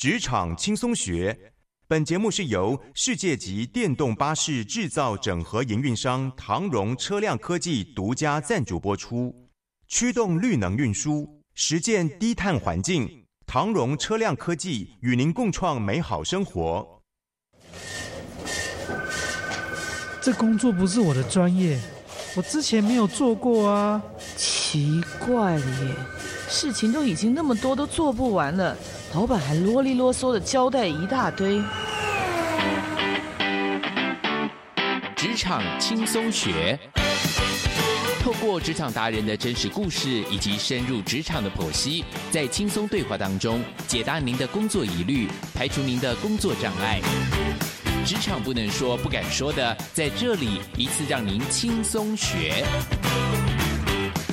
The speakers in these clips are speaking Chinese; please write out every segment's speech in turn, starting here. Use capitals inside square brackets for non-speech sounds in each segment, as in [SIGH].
职场轻松学。本节目是由世界级电动巴士制造整合营运商唐荣车辆科技独家赞助播出，驱动绿能运输，实践低碳环境。唐荣车辆科技与您共创美好生活。这工作不是我的专业，我之前没有做过啊。奇怪了耶，事情都已经那么多，都做不完了。老板还啰里啰嗦的交代一大堆。职场轻松学，透过职场达人的真实故事以及深入职场的剖析，在轻松对话当中解答您的工作疑虑，排除您的工作障碍。职场不能说、不敢说的，在这里一次让您轻松学。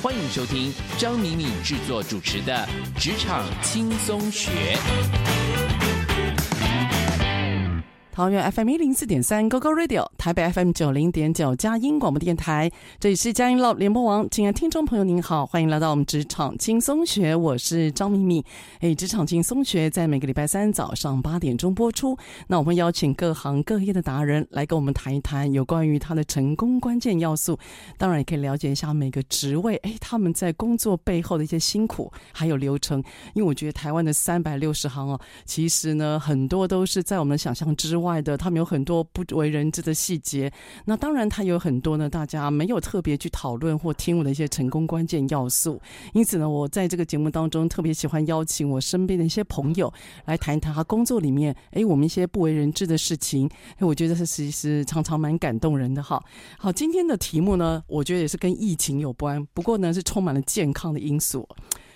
欢迎收听张敏敏制作主持的《职场轻松学》。桃园 FM 一零四点三 GoGo Radio，台北 FM 九零点九佳音广播电台，这里是佳音 Love 联播网。亲爱的听众朋友，您好，欢迎来到我们职场轻松学，我是张敏敏。哎，职场轻松学在每个礼拜三早上八点钟播出。那我们邀请各行各业的达人来跟我们谈一谈有关于他的成功关键要素，当然也可以了解一下每个职位，哎，他们在工作背后的一些辛苦还有流程。因为我觉得台湾的三百六十行哦，其实呢很多都是在我们的想象之外。外的，他们有很多不为人知的细节。那当然，他有很多呢，大家没有特别去讨论或听我的一些成功关键要素。因此呢，我在这个节目当中特别喜欢邀请我身边的一些朋友来谈一谈他工作里面，哎，我们一些不为人知的事情。哎，我觉得是其实常常蛮感动人的哈。好，今天的题目呢，我觉得也是跟疫情有关，不过呢，是充满了健康的因素。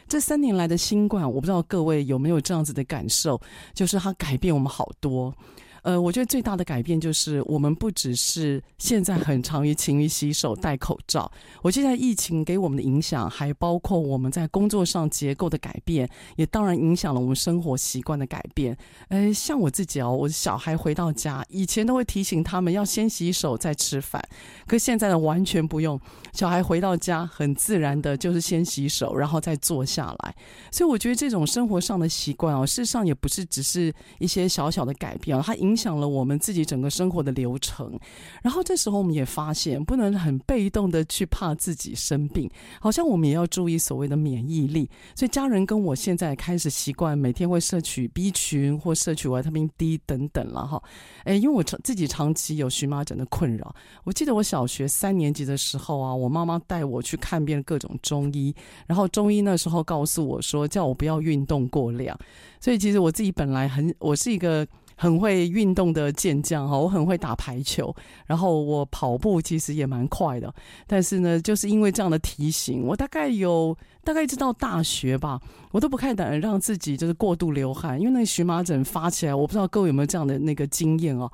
这三年来的新冠，我不知道各位有没有这样子的感受，就是它改变我们好多。呃，我觉得最大的改变就是，我们不只是现在很常于勤于洗手、戴口罩。我觉得疫情给我们的影响，还包括我们在工作上结构的改变，也当然影响了我们生活习惯的改变。呃，像我自己哦，我小孩回到家，以前都会提醒他们要先洗手再吃饭，可现在呢，完全不用。小孩回到家，很自然的就是先洗手，然后再坐下来。所以我觉得这种生活上的习惯哦，事实上也不是只是一些小小的改变哦，它影。影响了我们自己整个生活的流程，然后这时候我们也发现，不能很被动的去怕自己生病，好像我们也要注意所谓的免疫力。所以家人跟我现在开始习惯每天会摄取 B 群或摄取维他命 D 等等了哈。诶，因为我长自己长期有荨麻疹的困扰，我记得我小学三年级的时候啊，我妈妈带我去看遍各种中医，然后中医那时候告诉我说，叫我不要运动过量。所以其实我自己本来很，我是一个。很会运动的健将哈，我很会打排球，然后我跑步其实也蛮快的，但是呢，就是因为这样的提醒，我大概有大概一直到大学吧，我都不太敢让自己就是过度流汗，因为那个荨麻疹发起来，我不知道各位有没有这样的那个经验哦。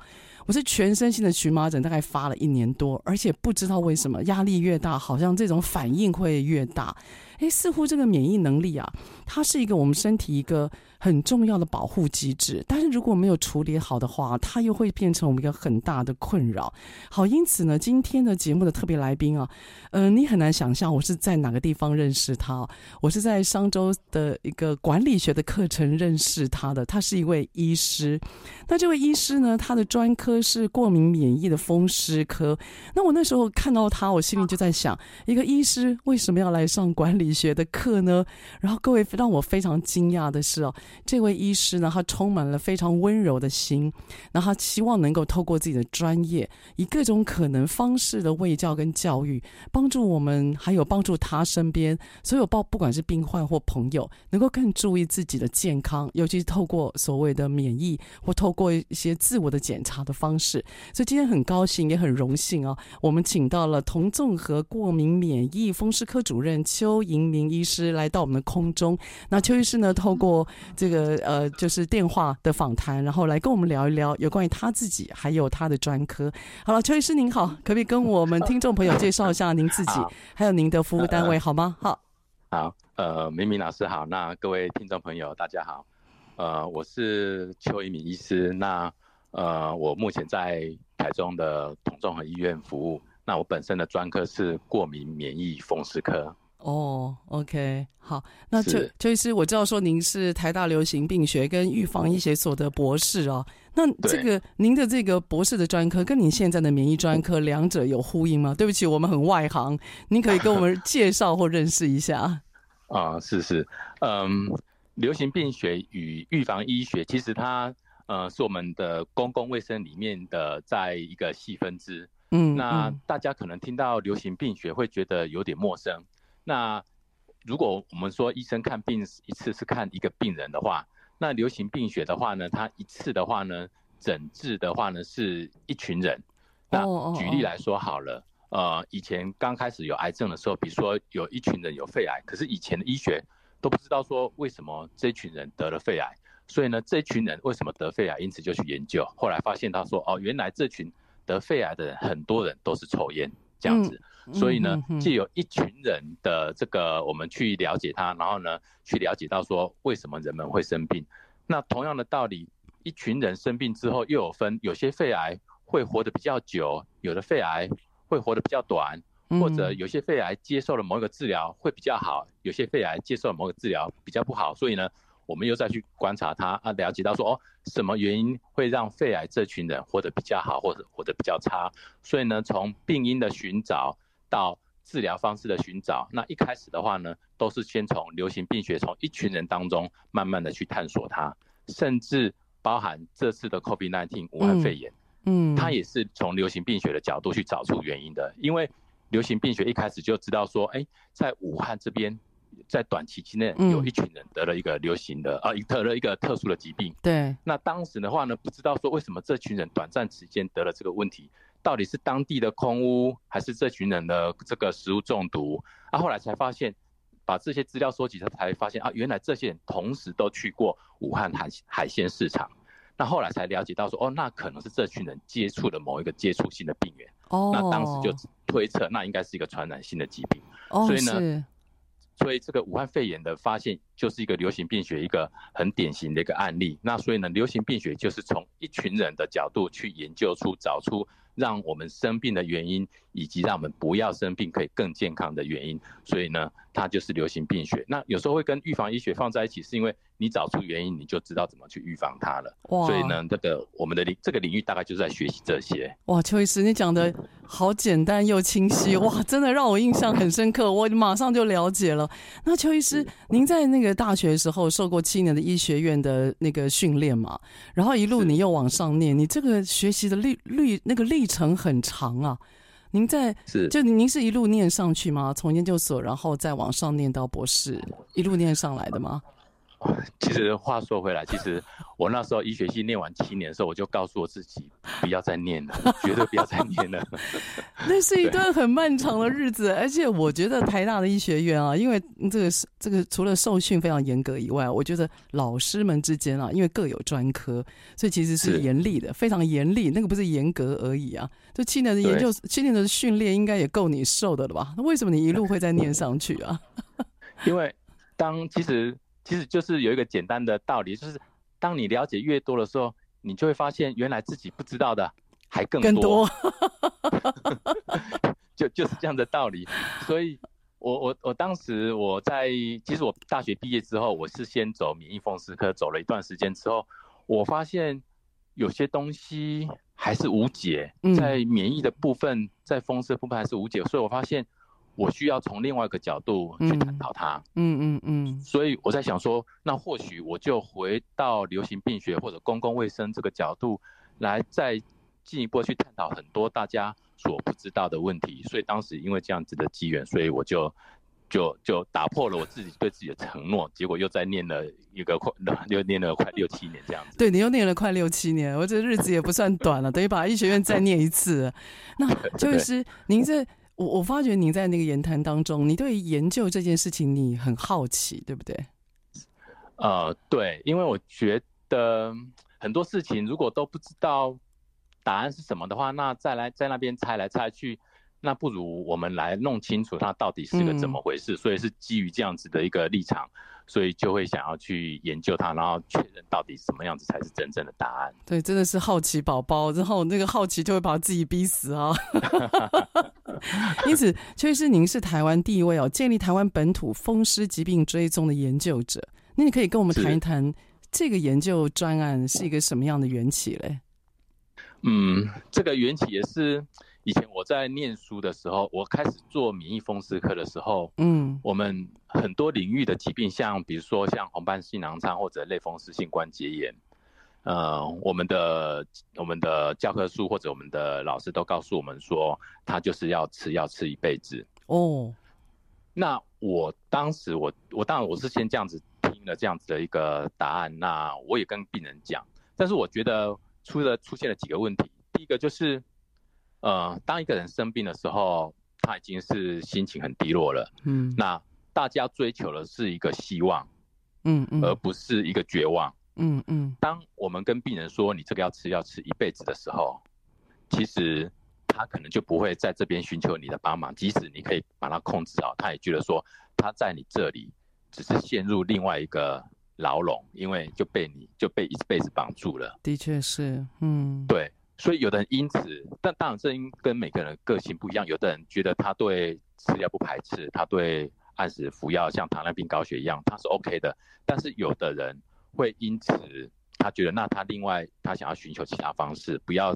我是全身性的荨麻疹，大概发了一年多，而且不知道为什么压力越大，好像这种反应会越大。诶，似乎这个免疫能力啊，它是一个我们身体一个很重要的保护机制，但是如果没有处理好的话，它又会变成我们一个很大的困扰。好，因此呢，今天的节目的特别来宾啊，呃，你很难想象我是在哪个地方认识他，我是在商周的一个管理学的课程认识他的，他是一位医师。那这位医师呢，他的专科是过敏免疫的风湿科。那我那时候看到他，我心里就在想，一个医师为什么要来上管理学的课呢？然后各位让我非常惊讶的是哦，这位医师呢，他充满了非常温柔的心，那他希望能够透过自己的专业，以各种可能方式的卫教跟教育，帮助我们，还有帮助他身边所有包，不管是病患或朋友，能够更注意自己的健康，尤其是透过所谓的免疫或透过一些自我的检查的方式。所以今天很高兴，也很荣幸啊，我们请到了同综合过敏免疫风湿科主任邱盈明医师来到我们的空中。那邱医师呢，透过这个呃，就是电话的访谈，然后来跟我们聊一聊有关于他自己还有他的专科。好了，邱医师您好，可不可以跟我们听众朋友介绍一下您自己，还有您的服务单位好吗？好，好，呃，明明老师好，那各位听众朋友大家好，呃，我是邱一敏医师，那呃，我目前在台中的童综合医院服务，那我本身的专科是过敏免疫风湿科。哦、oh，OK，好，那邱邱医师，我知道说您是台大流行病学跟预防医学所的博士哦。那这个您的这个博士的专科跟您现在的免疫专科两者有呼应吗？对不起，我们很外行，您可以跟我们介绍或认识一下 [LAUGHS] 啊？是是，嗯，流行病学与预防医学其实它呃是我们的公共卫生里面的在一个细分支。嗯，那大家可能听到流行病学会觉得有点陌生。那如果我们说医生看病一次是看一个病人的话，那流行病学的话呢，他一次的话呢，诊治的话呢是一群人。那举例来说好了，呃，以前刚开始有癌症的时候，比如说有一群人有肺癌，可是以前的医学都不知道说为什么这群人得了肺癌，所以呢，这群人为什么得肺癌，因此就去研究，后来发现他说哦，原来这群得肺癌的人很多人都是抽烟这样子。嗯所以呢，既有一群人的这个，我们去了解他，然后呢，去了解到说为什么人们会生病。那同样的道理，一群人生病之后，又有分，有些肺癌会活得比较久，有的肺癌会活得比较短，或者有些肺癌接受了某一个治疗会比较好，有些肺癌接受了某个治疗比较不好。所以呢，我们又再去观察他啊，了解到说哦，什么原因会让肺癌这群人活得比较好，或者活得比较差？所以呢，从病因的寻找。到治疗方式的寻找，那一开始的话呢，都是先从流行病学，从一群人当中慢慢的去探索它，甚至包含这次的 COVID-19 武汉肺炎，嗯，它也是从流行病学的角度去找出原因的。因为流行病学一开始就知道说，哎，在武汉这边，在短期之内有一群人得了一个流行的，呃，得了一个特殊的疾病。对。那当时的话呢，不知道说为什么这群人短暂时间得了这个问题。到底是当地的空屋，还是这群人的这个食物中毒？啊，后来才发现，把这些资料收集，他才发现啊，原来这些人同时都去过武汉海海鲜市场。那后来才了解到说，哦，那可能是这群人接触了某一个接触性的病源。哦。那当时就推测，那应该是一个传染性的疾病。哦。所以呢，所以这个武汉肺炎的发现，就是一个流行病学一个很典型的一个案例。那所以呢，流行病学就是从一群人的角度去研究出、找出。让我们生病的原因，以及让我们不要生病可以更健康的原因，所以呢，它就是流行病学。那有时候会跟预防医学放在一起，是因为你找出原因，你就知道怎么去预防它了。哇！所以呢，这个我们的领这个领域大概就是在学习这些。哇，邱医师，你讲的好简单又清晰，哇，真的让我印象很深刻，我马上就了解了。那邱医师，您在那个大学的时候受过七年的医学院的那个训练嘛？然后一路你又往上念，你这个学习的历历那个历程很长啊。您在是就您是一路念上去吗？从研究所然后再往上念到博士，一路念上来的吗？[LAUGHS] 其实话说回来，其实我那时候医学系念完七年的时候，我就告诉我自己不要再念了，[LAUGHS] 绝对不要再念了。[LAUGHS] 那是一段很漫长的日子，而且我觉得台大的医学院啊，因为这个是这个除了受训非常严格以外，我觉得老师们之间啊，因为各有专科，所以其实是严厉的，非常严厉。那个不是严格而已啊，就七年的研究，七年的训练应该也够你受的了吧？那为什么你一路会再念上去啊？因为当其实。其实就是有一个简单的道理，就是当你了解越多的时候，你就会发现原来自己不知道的还更多，更 [LAUGHS] 多就就是这样的道理。所以我，我我我当时我在其实我大学毕业之后，我是先走免疫风湿科，走了一段时间之后，我发现有些东西还是无解，在免疫的部分，在风湿的部分还是无解，所以我发现。我需要从另外一个角度去探讨它。嗯嗯嗯。所以我在想说，那或许我就回到流行病学或者公共卫生这个角度，来再进一步去探讨很多大家所不知道的问题。所以当时因为这样子的机缘，所以我就。就就打破了我自己对自己的承诺，结果又再念了一个快，[LAUGHS] 又念了快六七年这样子。对，你又念了快六七年，我这日子也不算短了，等于把医学院再念一次。那邱医师，您在我我发觉您在那个言谈当中，你对研究这件事情你很好奇，对不对？呃，对，因为我觉得很多事情如果都不知道答案是什么的话，那再来在那边猜来猜去。那不如我们来弄清楚它到底是个怎么回事，嗯、所以是基于这样子的一个立场，所以就会想要去研究它，然后确认到底什么样子才是真正的答案。对，真的是好奇宝宝，然后那个好奇就会把自己逼死啊。[LAUGHS] 因此，邱医师，您是台湾第一位哦建立台湾本土风湿疾病追踪的研究者，那你可以跟我们谈一谈这个研究专案是一个什么样的缘起嘞？嗯，这个缘起也是。以前我在念书的时候，我开始做免疫风湿科的时候，嗯，我们很多领域的疾病，像比如说像红斑性狼疮或者类风湿性关节炎，呃，我们的我们的教科书或者我们的老师都告诉我们说，他就是要吃药吃一辈子哦。那我当时我我当然我是先这样子听了这样子的一个答案，那我也跟病人讲，但是我觉得出了出现了几个问题，第一个就是。呃，当一个人生病的时候，他已经是心情很低落了。嗯，那大家追求的是一个希望，嗯嗯，而不是一个绝望。嗯嗯。当我们跟病人说你这个要吃要吃一辈子的时候，其实他可能就不会在这边寻求你的帮忙。即使你可以把他控制好，他也觉得说他在你这里只是陷入另外一个牢笼，因为就被你就被一辈子绑住了。的确是，嗯，对。所以有的人因此，但当然这因跟每个人个性不一样。有的人觉得他对吃药不排斥，他对按时服药，像糖尿病、高血一样，他是 OK 的。但是有的人会因此，他觉得那他另外他想要寻求其他方式，不要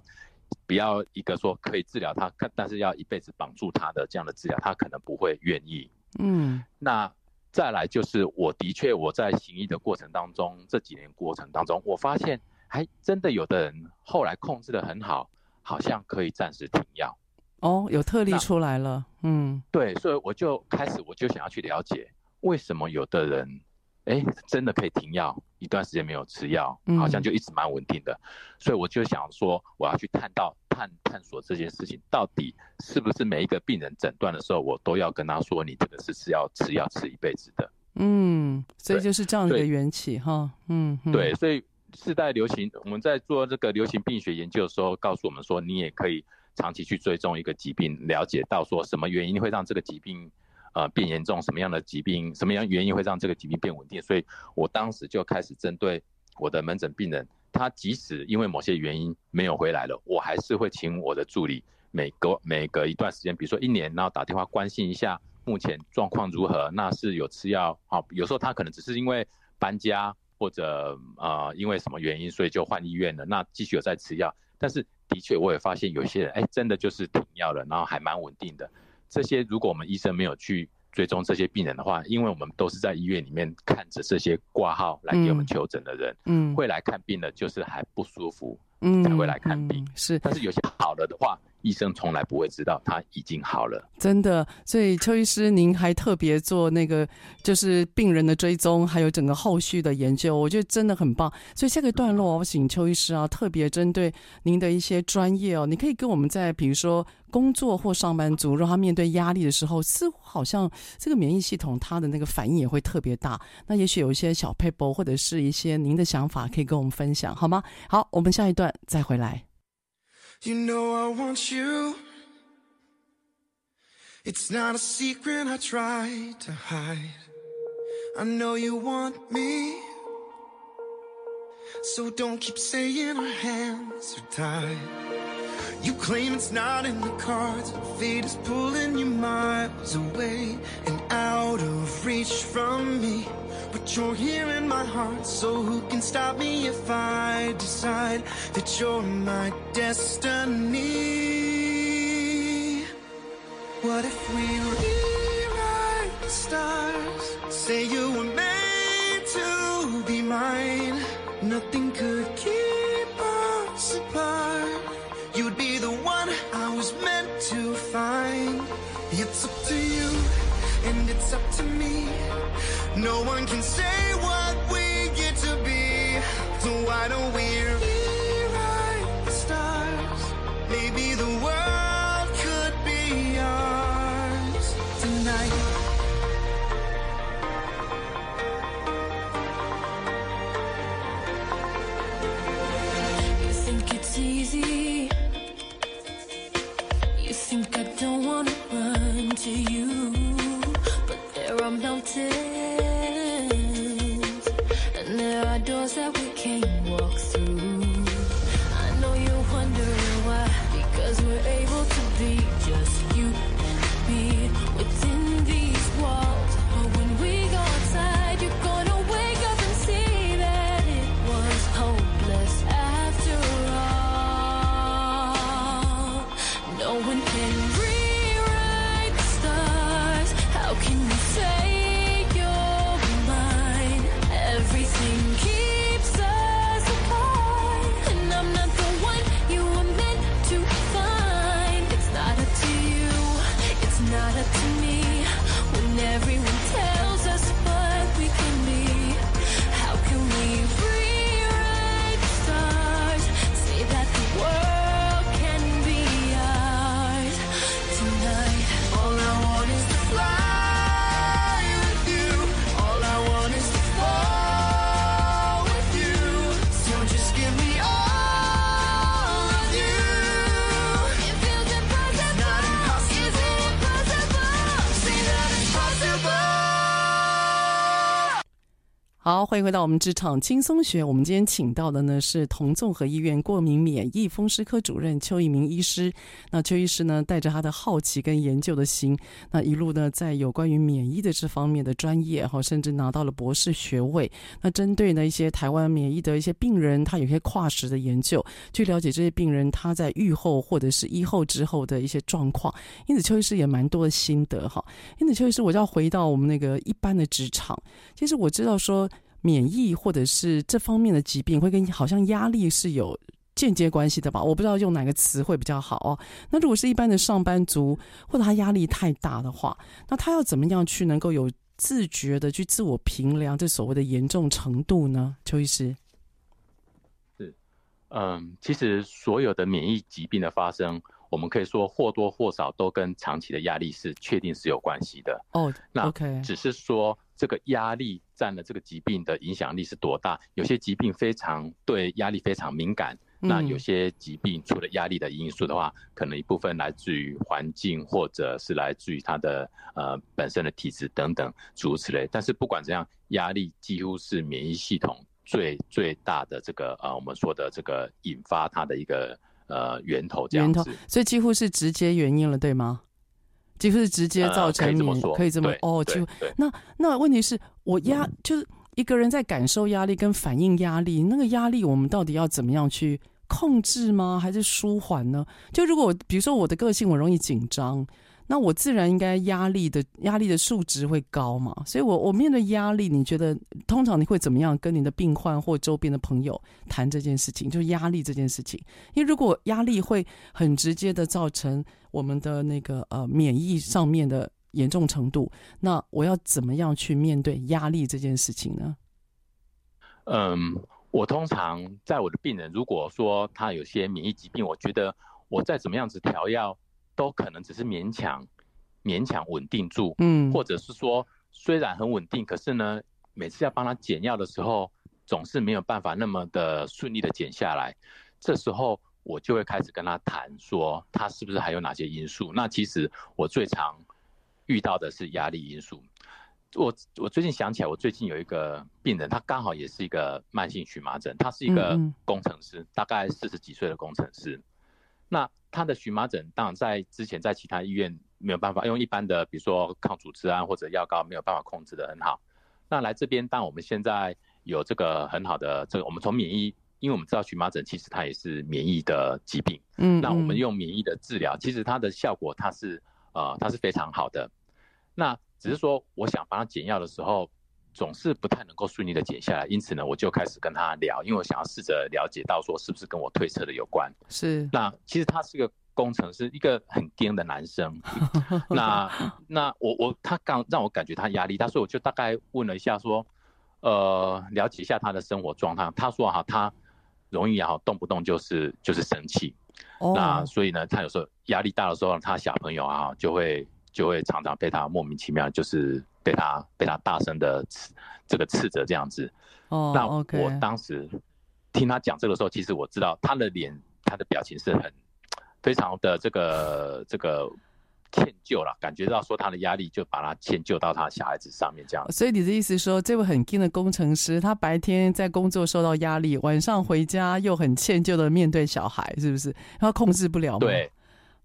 不要一个说可以治疗他，但是要一辈子绑住他的这样的治疗，他可能不会愿意。嗯，那再来就是我的确我在行医的过程当中，这几年过程当中，我发现。还真的有的人后来控制的很好，好像可以暂时停药。哦，有特例出来了。嗯，对，所以我就开始我就想要去了解，为什么有的人，哎，真的可以停药一段时间没有吃药，好像就一直蛮稳定的。嗯。所以我就想说，我要去探到探探索这件事情，到底是不是每一个病人诊断的时候，我都要跟他说，你这个是吃药吃药吃一辈子的。嗯，所以就是这样的一个缘起哈。嗯，对，所以。世代流行，我们在做这个流行病学研究的时候，告诉我们说，你也可以长期去追踪一个疾病，了解到说什么原因会让这个疾病呃变严重，什么样的疾病，什么样原因会让这个疾病变稳定。所以我当时就开始针对我的门诊病人，他即使因为某些原因没有回来了，我还是会请我的助理每隔每隔一段时间，比如说一年，然后打电话关心一下目前状况如何，那是有吃药，好，有时候他可能只是因为搬家。或者、呃，因为什么原因，所以就换医院了。那继续有在吃药，但是的确我也发现有些人，哎，真的就是停药了，然后还蛮稳定的。这些如果我们医生没有去追踪这些病人的话，因为我们都是在医院里面看着这些挂号来给我们求诊的人，嗯，会来看病的，就是还不舒服，嗯，才会来看病。是，但是有些好了的话。医生从来不会知道他已经好了，真的。所以邱医师，您还特别做那个就是病人的追踪，还有整个后续的研究，我觉得真的很棒。所以下个段落，我请邱医师啊，特别针对您的一些专业哦，你可以跟我们在比如说工作或上班族，让他面对压力的时候，似乎好像这个免疫系统它的那个反应也会特别大。那也许有一些小撇步或者是一些您的想法，可以跟我们分享好吗？好，我们下一段再回来。You know I want you. It's not a secret I try to hide. I know you want me. So don't keep saying our hands are tied. You claim it's not in the cards. Fate is pulling you miles away and out of reach from me. But you're here in my heart, so who can stop me if I decide that you're my destiny? What if we leave? stars say you were made to be mine. Nothing could keep us apart. No one can say what we get to be. So why don't we rewrite the stars? Maybe the world could be ours tonight. You think it's easy. You think I don't wanna run to you, but there are mountains 欢迎回到我们职场轻松学。我们今天请到的呢是同综合医院过敏免疫风湿科主任邱逸明医师。那邱医师呢带着他的好奇跟研究的心，那一路呢在有关于免疫的这方面的专业哈，甚至拿到了博士学位。那针对呢一些台湾免疫的一些病人，他有些跨时的研究，去了解这些病人他在愈后或者是医后之后的一些状况。因此，邱医师也蛮多的心得哈。因此，邱医师，我就要回到我们那个一般的职场。其实我知道说。免疫或者是这方面的疾病会跟好像压力是有间接关系的吧？我不知道用哪个词会比较好哦。那如果是一般的上班族，或者他压力太大的话，那他要怎么样去能够有自觉的去自我评量这所谓的严重程度呢？邱医师，是，嗯，其实所有的免疫疾病的发生，我们可以说或多或少都跟长期的压力是确定是有关系的。哦，那 OK，只是说。这个压力占了这个疾病的影响力是多大？有些疾病非常对压力非常敏感，嗯、那有些疾病除了压力的因素的话，可能一部分来自于环境，或者是来自于它的呃本身的体质等等诸如此类。但是不管怎样，压力几乎是免疫系统最最大的这个呃我们说的这个引发它的一个呃源头这样子，所以几乎是直接原因了，对吗？几乎是直接造成你、呃、可以这么哦，就那那问题是我压、嗯、就是一个人在感受压力跟反应压力，那个压力我们到底要怎么样去控制吗？还是舒缓呢？就如果我比如说我的个性我容易紧张，那我自然应该压力的压力的数值会高嘛。所以我我面对压力，你觉得通常你会怎么样跟你的病患或周边的朋友谈这件事情？就压力这件事情，因为如果压力会很直接的造成。我们的那个呃免疫上面的严重程度，那我要怎么样去面对压力这件事情呢？嗯，我通常在我的病人，如果说他有些免疫疾病，我觉得我再怎么样子调药，都可能只是勉强勉强稳定住，嗯，或者是说虽然很稳定，可是呢，每次要帮他减药的时候，总是没有办法那么的顺利的减下来，这时候。我就会开始跟他谈，说他是不是还有哪些因素？那其实我最常遇到的是压力因素。我我最近想起来，我最近有一个病人，他刚好也是一个慢性荨麻疹，他是一个工程师，嗯嗯大概四十几岁的工程师。那他的荨麻疹，当然在之前在其他医院没有办法用一般的，比如说抗组织胺或者药膏没有办法控制的很好。那来这边，当我们现在有这个很好的这个，我们从免疫。因为我们知道荨麻疹其实它也是免疫的疾病，嗯，那我们用免疫的治疗，其实它的效果它是呃它是非常好的。那只是说我想帮他减药的时候，总是不太能够顺利的减下来，因此呢，我就开始跟他聊，因为我想要试着了解到说是不是跟我推测的有关。是，那其实他是个工程师，一个很癫的男生。[LAUGHS] 那那我我他刚让我感觉他压力大，所以我就大概问了一下说，呃，了解一下他的生活状态。他说哈，他容易啊，动不动就是就是生气。哦。那所以呢，他有时候压力大的时候，他小朋友啊就会就会常常被他莫名其妙就是。被他被他大声的斥这个斥责这样子，哦，那我当时听他讲这个时候，其实我知道他的脸，他的表情是很非常的这个这个歉疚了，感觉到说他的压力就把他迁就到他小孩子上面这样。所以你的意思说，这位很 king 的工程师，他白天在工作受到压力，晚上回家又很歉疚的面对小孩，是不是？他控制不了吗？对，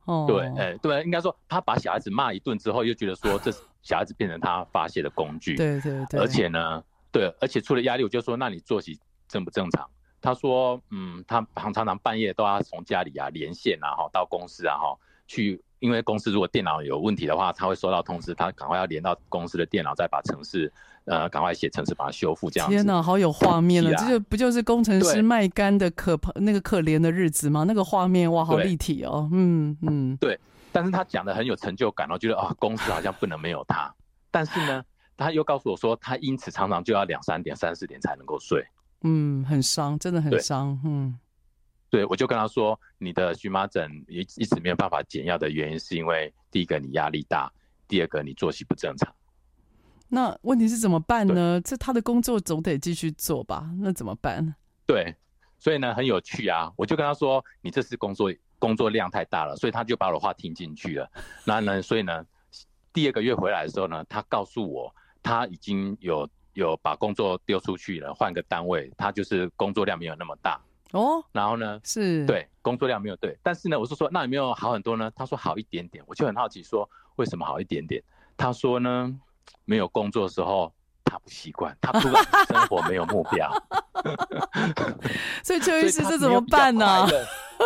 哦，对，哎、欸，对，应该说他把小孩子骂一顿之后，又觉得说这是。小孩子变成他发泄的工具，对对对，而且呢，对，而且除了压力，我就说，那你作息正不正常？他说，嗯，他常常常半夜都要从家里啊连线啊，哈，到公司啊，哈，去，因为公司如果电脑有问题的话，他会收到通知，他赶快要连到公司的电脑，再把程式，呃，赶快写程式把它修复，这样子。天哪，好有画面了，这就不就是工程师卖肝的可怕那个可怜的日子吗？那个画面哇，好立体哦，嗯嗯，对。但是他讲的很有成就感，我觉得啊，[LAUGHS] 公司好像不能没有他。但是呢，他又告诉我说，他因此常常就要两三点、三四点才能够睡。嗯，很伤，真的很伤。嗯，对，我就跟他说，你的荨麻疹一一直没有办法减药的原因，是因为第一个你压力大，第二个你作息不正常。那问题是怎么办呢？这他的工作总得继续做吧？那怎么办？对，所以呢，很有趣啊。我就跟他说，你这次工作。工作量太大了，所以他就把我的话听进去了。[LAUGHS] 那呢，所以呢，第二个月回来的时候呢，他告诉我他已经有有把工作丢出去了，换个单位，他就是工作量没有那么大哦。然后呢，是对工作量没有对，但是呢，我是说那有没有好很多呢？他说好一点点，我就很好奇说为什么好一点点？他说呢，没有工作的时候。他不习惯，[LAUGHS] 他不敢生活没有目标，[LAUGHS] 所以邱医师这怎么办呢？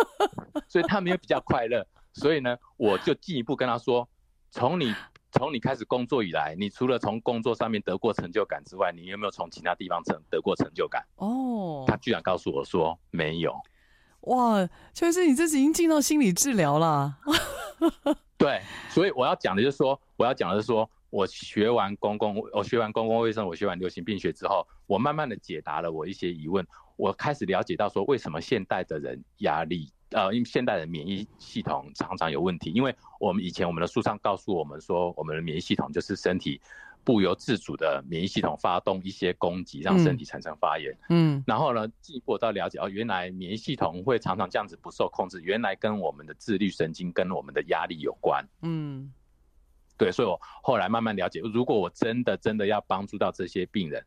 [LAUGHS] 所以他没有比较快乐，所以呢，我就进一步跟他说：从你从你开始工作以来，你除了从工作上面得过成就感之外，你有没有从其他地方成得过成就感？哦，他居然告诉我说没有。哇，邱医师，你这是已经进到心理治疗了。[LAUGHS] 对，所以我要讲的就是说，我要讲的是说。我学完公共，我学完公共卫生，我学完流行病学之后，我慢慢的解答了我一些疑问。我开始了解到说，为什么现代的人压力，呃，因为现代的免疫系统常常有问题。因为我们以前我们的书上告诉我们说，我们的免疫系统就是身体不由自主的免疫系统发动一些攻击，让身体产生发炎。嗯，然后呢，进一步到了解哦，原来免疫系统会常常这样子不受控制，原来跟我们的自律神经跟我们的压力有关。嗯。对，所以我后来慢慢了解，如果我真的真的要帮助到这些病人，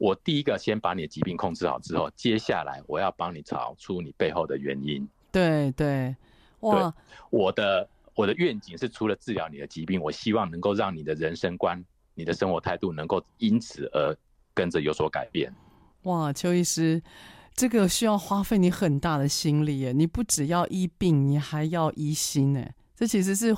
我第一个先把你的疾病控制好之后，接下来我要帮你找出你背后的原因。对对，哇，我的我的愿景是，除了治疗你的疾病，我希望能够让你的人生观、你的生活态度能够因此而跟着有所改变。哇，邱医师，这个需要花费你很大的心力耶！你不只要医病，你还要医心呢。这其实是。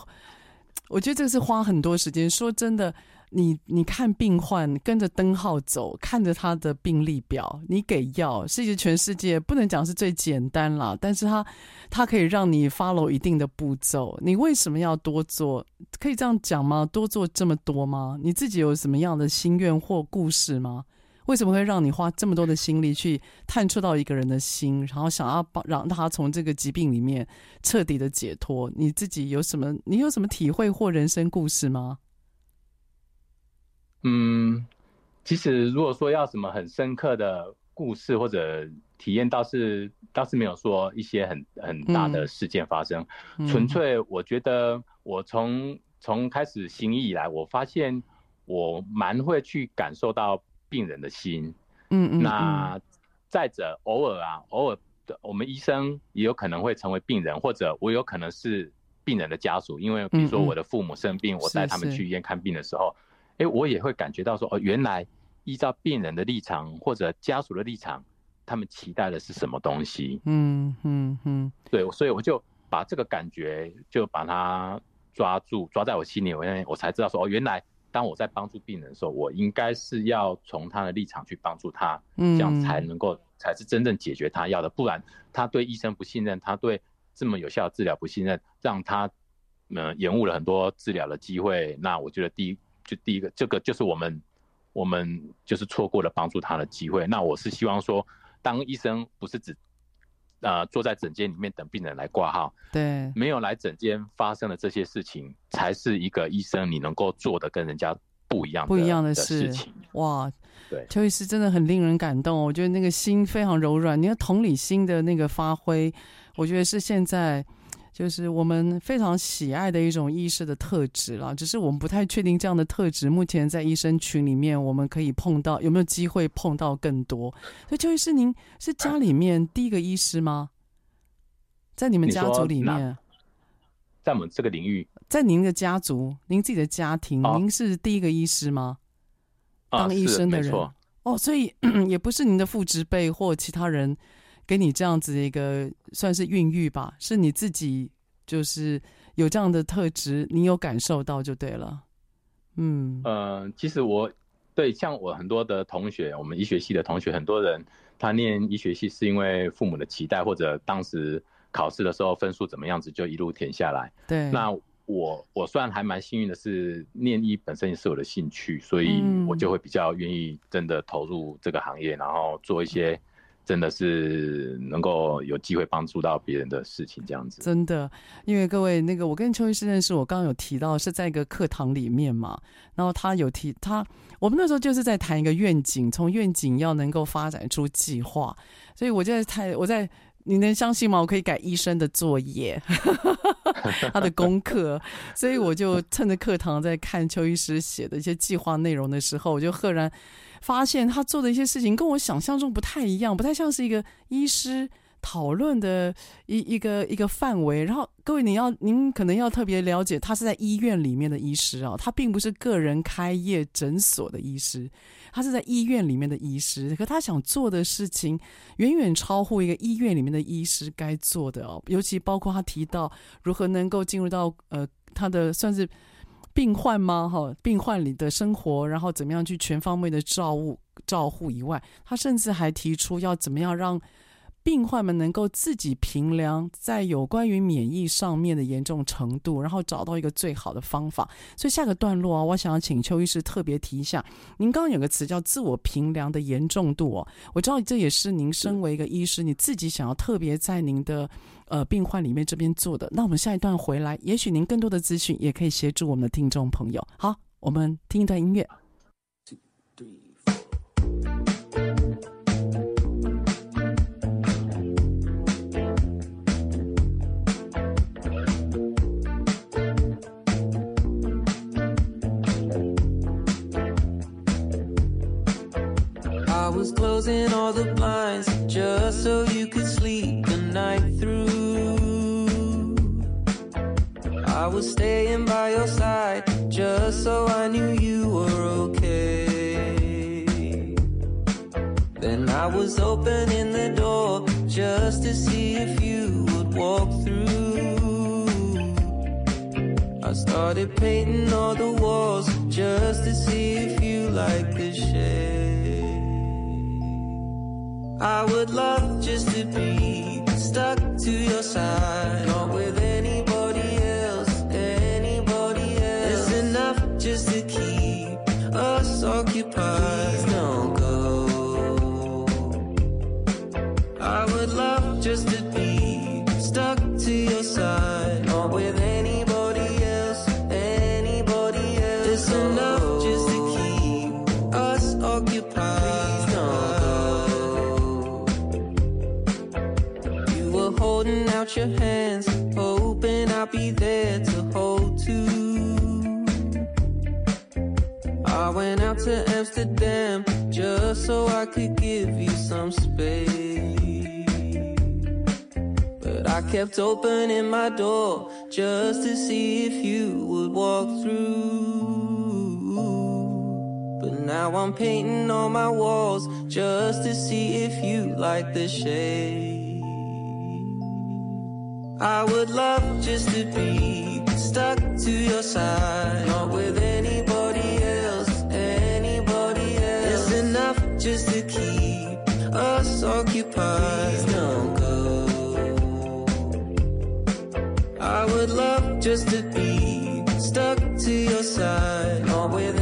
我觉得这个是花很多时间。说真的，你你看病患跟着灯号走，看着他的病历表，你给药，是一个全世界不能讲是最简单啦，但是他他可以让你 follow 一定的步骤。你为什么要多做？可以这样讲吗？多做这么多吗？你自己有什么样的心愿或故事吗？为什么会让你花这么多的心力去探触到一个人的心，然后想要帮让他从这个疾病里面彻底的解脱？你自己有什么？你有什么体会或人生故事吗？嗯，其实如果说要什么很深刻的故事或者体验，倒是倒是没有说一些很很大的事件发生。嗯，纯粹我觉得我从从开始行医以来，我发现我蛮会去感受到。病人的心，嗯嗯，那再者，偶尔啊，偶尔的，我们医生也有可能会成为病人，或者我有可能是病人的家属，因为比如说我的父母生病，我带他们去医院看病的时候，哎，我也会感觉到说，哦，原来依照病人的立场或者家属的立场，他们期待的是什么东西，嗯嗯嗯，对，所以我就把这个感觉就把它抓住，抓在我心里，我我才知道说，哦，原来。当我在帮助病人的时候，我应该是要从他的立场去帮助他，这样才能够才是真正解决他要的。不然他对医生不信任，他对这么有效的治疗不信任，让他呃延误了很多治疗的机会。那我觉得第一就第一个这个就是我们我们就是错过了帮助他的机会。那我是希望说，当医生不是只呃，坐在诊间里面等病人来挂号，对，没有来诊间发生的这些事情，才是一个医生你能够做的跟人家不一样的不一样的事情。哇，对，邱医师真的很令人感动，我觉得那个心非常柔软，你看同理心的那个发挥，我觉得是现在。就是我们非常喜爱的一种医师的特质啦，只是我们不太确定这样的特质目前在医生群里面我们可以碰到，有没有机会碰到更多？所以邱医师，您是家里面第一个医师吗？在你们家族里面，在我们这个领域，在您的家族，您自己的家庭，哦、您是第一个医师吗？当医生的人哦，所以 [CLEARS THROAT] 也不是您的父职辈或其他人。给你这样子的一个算是孕育吧，是你自己就是有这样的特质，你有感受到就对了。嗯，呃，其实我对像我很多的同学，我们医学系的同学，很多人他念医学系是因为父母的期待，或者当时考试的时候分数怎么样子就一路填下来。对，那我我虽然还蛮幸运的是念医本身也是我的兴趣，所以我就会比较愿意真的投入这个行业，然后做一些。真的是能够有机会帮助到别人的事情，这样子。真的，因为各位，那个我跟邱医师认识，我刚刚有提到是在一个课堂里面嘛，然后他有提他，我们那时候就是在谈一个愿景，从愿景要能够发展出计划，所以我就在谈，我在。你能相信吗？我可以改医生的作业，[LAUGHS] 他的功课，所以我就趁着课堂在看邱医师写的一些计划内容的时候，我就赫然发现他做的一些事情跟我想象中不太一样，不太像是一个医师。讨论的一一个一个范围，然后各位，你要您可能要特别了解，他是在医院里面的医师啊，他并不是个人开业诊所的医师，他是在医院里面的医师，可他想做的事情远远超乎一个医院里面的医师该做的哦，尤其包括他提到如何能够进入到呃他的算是病患吗？哈，病患里的生活，然后怎么样去全方位的照顾照护以外，他甚至还提出要怎么样让。病患们能够自己评量在有关于免疫上面的严重程度，然后找到一个最好的方法。所以下个段落啊，我想要请邱医师特别提一下，您刚刚有个词叫自我评量的严重度哦，我知道这也是您身为一个医师，你自己想要特别在您的呃病患里面这边做的。那我们下一段回来，也许您更多的资讯也可以协助我们的听众朋友。好，我们听一段音乐。closing all the blinds just so you could sleep the night through. I was staying by your side just so I knew you were okay. Then I was opening the door just to see if you would walk through. I started painting all the walls just to see if you like the shade. I would love just to be stuck to your side, not with anybody else, anybody else. It's enough just to keep us occupied. out your hands, hoping I'll be there to hold to. I went out to Amsterdam just so I could give you some space. But I kept opening my door just to see if you would walk through. But now I'm painting on my walls just to see if you like the shade. I would love just to be stuck to your side, not with anybody else, anybody else. It's enough just to keep us occupied. Please don't go. I would love just to be stuck to your side, not with.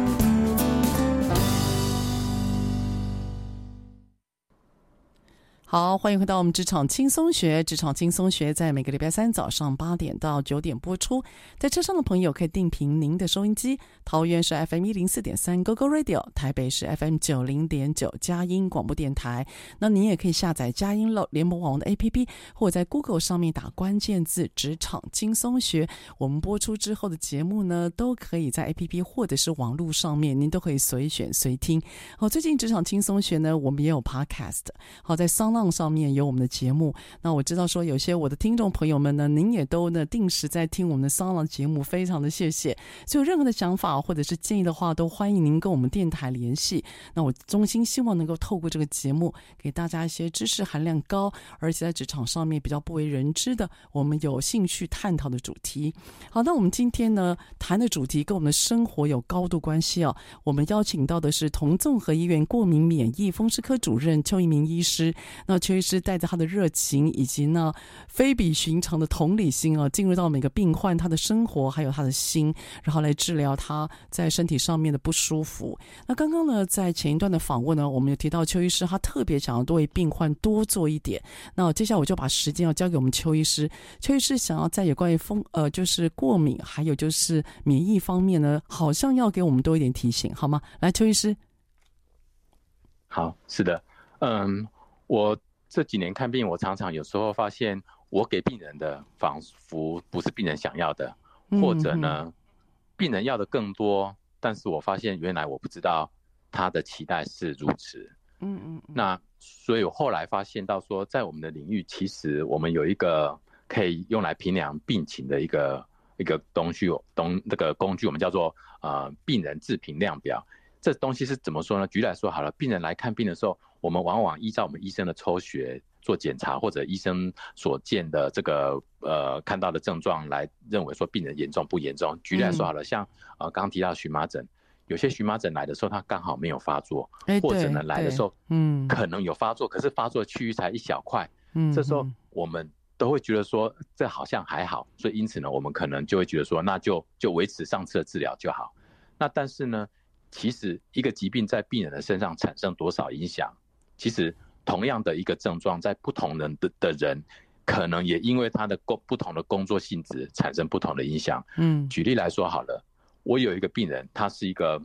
好，欢迎回到我们职场轻松学。职场轻松学在每个礼拜三早上八点到九点播出。在车上的朋友可以定频您的收音机，桃园是 FM 一零四点三 GoGo Radio，台北是 FM 九零点九佳音广播电台。那您也可以下载佳音乐联盟网的 APP，或者在 Google 上面打关键字“职场轻松学”。我们播出之后的节目呢，都可以在 APP 或者是网络上面，您都可以随选随听。好，最近职场轻松学呢，我们也有 Podcast。好，在上面有我们的节目，那我知道说有些我的听众朋友们呢，您也都呢定时在听我们的桑朗节目，非常的谢谢。所以有任何的想法或者是建议的话，都欢迎您跟我们电台联系。那我衷心希望能够透过这个节目，给大家一些知识含量高，而且在职场上面比较不为人知的，我们有兴趣探讨的主题。好，那我们今天呢谈的主题跟我们的生活有高度关系哦。我们邀请到的是同综合医院过敏免疫风湿科主任邱一鸣医师。那邱医师带着他的热情以及呢非比寻常的同理心啊，进入到每个病患他的生活还有他的心，然后来治疗他在身体上面的不舒服。那刚刚呢，在前一段的访问呢，我们有提到邱医师他特别想要多为病患多做一点。那接下来我就把时间要交给我们邱医师。邱医师想要在有关于风呃就是过敏还有就是免疫方面呢，好像要给我们多一点提醒，好吗？来，邱医师。好，是的，嗯，我。这几年看病，我常常有时候发现，我给病人的仿佛不是病人想要的，或者呢，病人要的更多，但是我发现原来我不知道他的期待是如此。嗯嗯。那所以我后来发现到说，在我们的领域，其实我们有一个可以用来评量病情的一个一个东西，东那个工具，我们叫做呃病人自评量表。这东西是怎么说呢？举例来说好了，病人来看病的时候。我们往往依照我们医生的抽血做检查，或者医生所见的这个呃看到的症状来认为说病人严重不严重。举例来说好了，像呃刚提到荨麻疹，有些荨麻疹来的时候，它刚好没有发作，或者呢来的时候，嗯，可能有发作，可是发作区域才一小块，嗯，这时候我们都会觉得说这好像还好，所以因此呢，我们可能就会觉得说那就就维持上次的治疗就好。那但是呢，其实一个疾病在病人的身上产生多少影响？其实同样的一个症状，在不同人的的人，可能也因为他的工不同的工作性质产生不同的影响。嗯，举例来说好了，我有一个病人，他是一个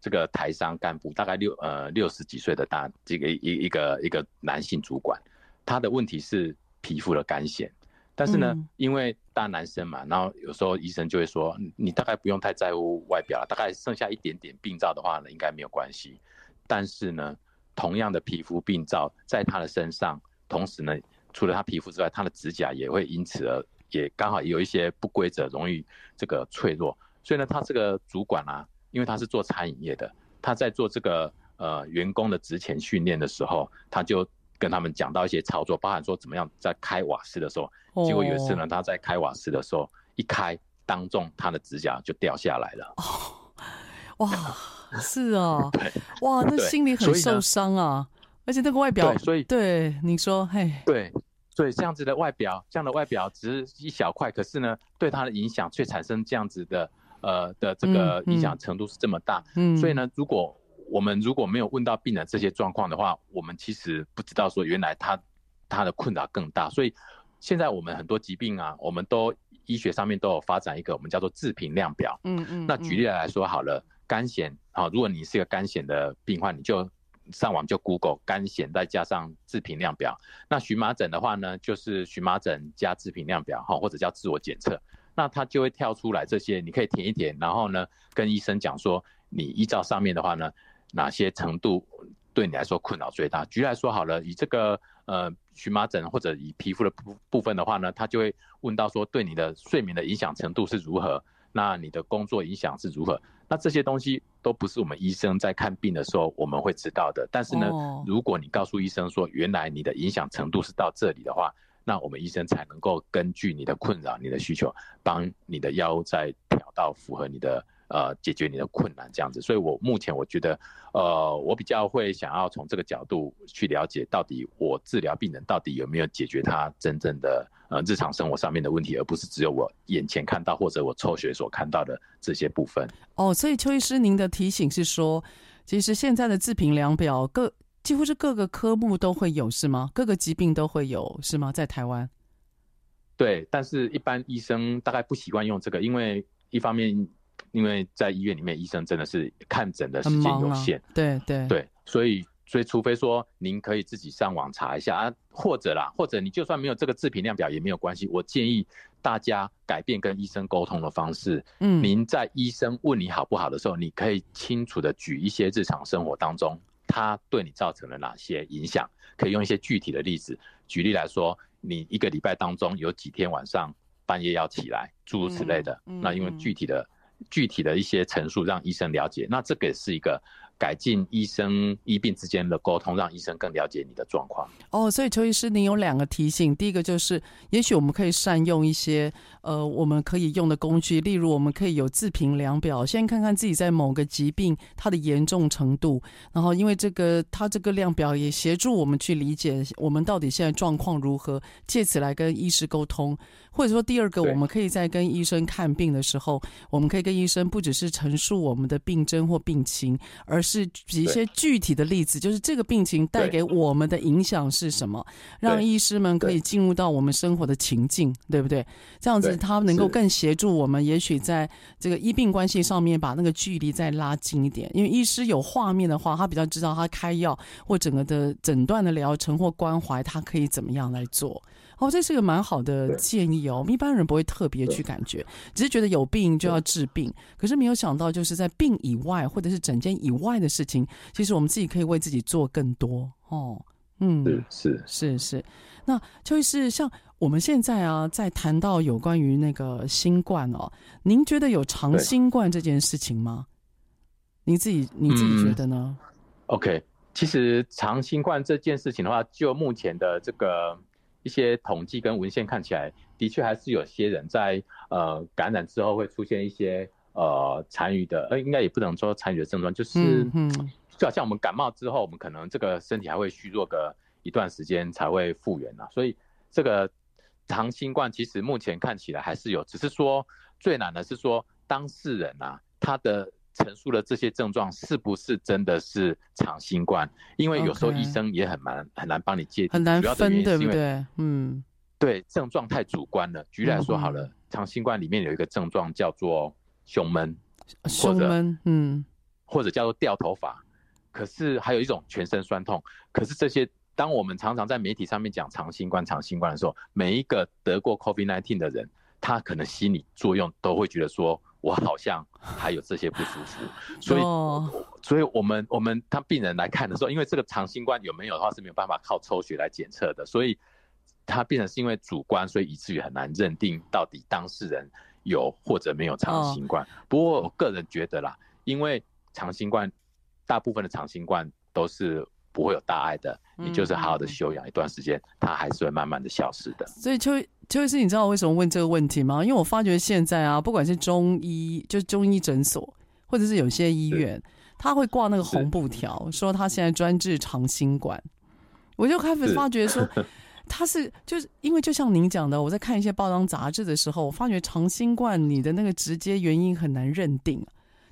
这个台商干部，大概六呃六十几岁的大这个一一个一个男性主管，他的问题是皮肤的干癣，但是呢，因为大男生嘛，然后有时候医生就会说，你大概不用太在乎外表了，大概剩下一点点病灶的话呢，应该没有关系，但是呢。同样的皮肤病灶在他的身上，同时呢，除了他皮肤之外，他的指甲也会因此而也刚好有一些不规则，容易这个脆弱。所以呢，他这个主管啊，因为他是做餐饮业的，他在做这个呃员工的职前训练的时候，他就跟他们讲到一些操作，包含说怎么样在开瓦斯的时候，结果有一次呢，他在开瓦斯的时候一开，当众他的指甲就掉下来了。哦哇！是哦，[LAUGHS] 哇，那心里很受伤啊，而且那个外表，对，所以对你说，嘿，对，所以这样子的外表，这样的外表只是一小块，可是呢，对他的影响却产生这样子的，呃的这个影响程度是这么大，嗯，所以呢，如果我们如果没有问到病人这些状况的话，我们其实不知道说原来他他的困扰更大，所以现在我们很多疾病啊，我们都医学上面都有发展一个我们叫做自评量表，嗯嗯，那举例来说好了。干癬啊，如果你是一个干癣的病患，你就上网就 Google 干癣，再加上自评量表。那荨麻疹的话呢，就是荨麻疹加自评量表哈，或者叫自我检测。那它就会跳出来这些，你可以填一填，然后呢跟医生讲说，你依照上面的话呢，哪些程度对你来说困扰最大。举例来说好了，以这个呃荨麻疹或者以皮肤的部部分的话呢，他就会问到说，对你的睡眠的影响程度是如何？那你的工作影响是如何？那这些东西都不是我们医生在看病的时候我们会知道的。但是呢，如果你告诉医生说，原来你的影响程度是到这里的话，那我们医生才能够根据你的困扰、你的需求，帮你的药物再调到符合你的。呃，解决你的困难这样子，所以我目前我觉得，呃，我比较会想要从这个角度去了解，到底我治疗病人到底有没有解决他真正的呃日常生活上面的问题，而不是只有我眼前看到或者我抽血所看到的这些部分。哦，所以邱医师，您的提醒是说，其实现在的自评量表各几乎是各个科目都会有，是吗？各个疾病都会有，是吗？在台湾？对，但是一般医生大概不习惯用这个，因为一方面。因为在医院里面，医生真的是看诊的时间有限，啊、对对对，所以所以除非说您可以自己上网查一下啊，或者啦，或者你就算没有这个自评量表也没有关系。我建议大家改变跟医生沟通的方式。嗯，您在医生问你好不好的时候，你可以清楚的举一些日常生活当中他对你造成了哪些影响，可以用一些具体的例子举例来说，你一个礼拜当中有几天晚上半夜要起来，诸如此类的。嗯、那因为具体的。具体的一些陈述，让医生了解，那这个是一个。改进医生医病之间的沟通，让医生更了解你的状况。哦，所以邱医师，您有两个提醒。第一个就是，也许我们可以善用一些呃，我们可以用的工具，例如我们可以有自评量表，先看看自己在某个疾病它的严重程度，然后因为这个它这个量表也协助我们去理解我们到底现在状况如何，借此来跟医师沟通。或者说第二个，我们可以在跟医生看病的时候，我们可以跟医生不只是陈述我们的病症或病情，而是举一些具体的例子，就是这个病情带给我们的影响是什么，让医师们可以进入到我们生活的情境，对不对？这样子他能够更协助我们，也许在这个医病关系上面把那个距离再拉近一点。因为医师有画面的话，他比较知道他开药或整个的诊断的疗程或关怀，他可以怎么样来做。哦，这是个蛮好的建议哦。我们一般人不会特别去感觉，只是觉得有病就要治病，可是没有想到，就是在病以外或者是整件以外的事情，其实我们自己可以为自己做更多哦。嗯，是是是是。那就是像我们现在啊，在谈到有关于那个新冠哦，您觉得有长新冠这件事情吗？你自己你自己觉得呢？嗯，OK，其实长新冠这件事情的话，就目前的这个。一些统计跟文献看起来，的确还是有些人在呃感染之后会出现一些呃残余的，呃应该也不能说残余的症状，就是就好像我们感冒之后，我们可能这个身体还会虚弱个一段时间才会复原呐。所以这个长新冠其实目前看起来还是有，只是说最难的是说当事人啊他的。陈述了这些症状是不是真的是长新冠？因为有时候医生也很难很难帮你界定，很难分，对不对？嗯，对，症状太主观了。举例来说好了，长新冠里面有一个症状叫做胸闷，胸闷，嗯，或者叫做掉头发。可是还有一种全身酸痛。可是这些，当我们常常在媒体上面讲长新冠、长新冠的时候，每一个得过 COVID-19 的人，他可能心理作用都会觉得说。我好像还有这些不舒服，[LAUGHS] 所以，所以我们我们当病人来看的时候，因为这个长新冠有没有的话是没有办法靠抽血来检测的，所以他变成是因为主观，所以以至于很难认定到底当事人有或者没有长新冠。不过我个人觉得啦，因为长新冠大部分的长新冠都是不会有大碍的，你就是好好的休养一段时间，它还是会慢慢的消失的。所以邱。邱医师，你知道我为什么问这个问题吗？因为我发觉现在啊，不管是中医，就是中医诊所，或者是有些医院，他会挂那个红布条，说他现在专治长新冠。我就开始发觉说，[LAUGHS] 他是就是因为就像您讲的，我在看一些报章杂志的时候，我发觉长新冠你的那个直接原因很难认定。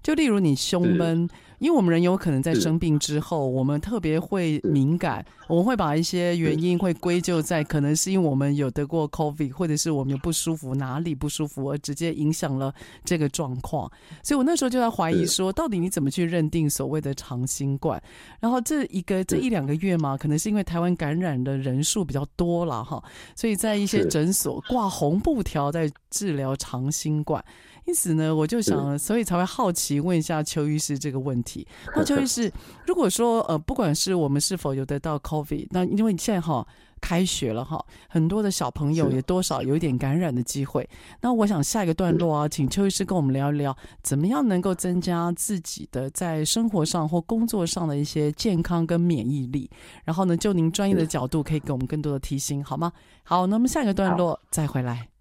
就例如你胸闷。因为我们人有可能在生病之后，我们特别会敏感，我们会把一些原因会归咎在可能是因为我们有得过 COVID，或者是我们有不舒服哪里不舒服而直接影响了这个状况。所以我那时候就在怀疑说，到底你怎么去认定所谓的长新冠？然后这一个这一两个月嘛，可能是因为台湾感染的人数比较多了哈，所以在一些诊所挂红布条在治疗长新冠。因此呢，我就想，所以才会好奇问一下邱医师这个问题。那 [LAUGHS] 邱医师，如果说呃，不管是我们是否有得到 COVID，那因为你现在哈。开学了哈，很多的小朋友也多少有一点感染的机会。那我想下一个段落啊，请邱医师跟我们聊一聊，怎么样能够增加自己的在生活上或工作上的一些健康跟免疫力。然后呢，就您专业的角度，可以给我们更多的提醒，好吗？好，那么下一个段落再回来。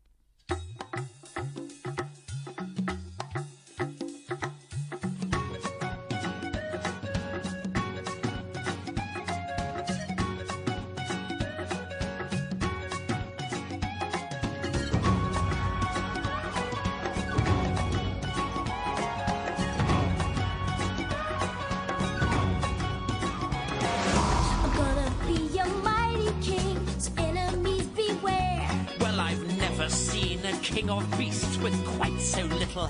king of beasts with quite so little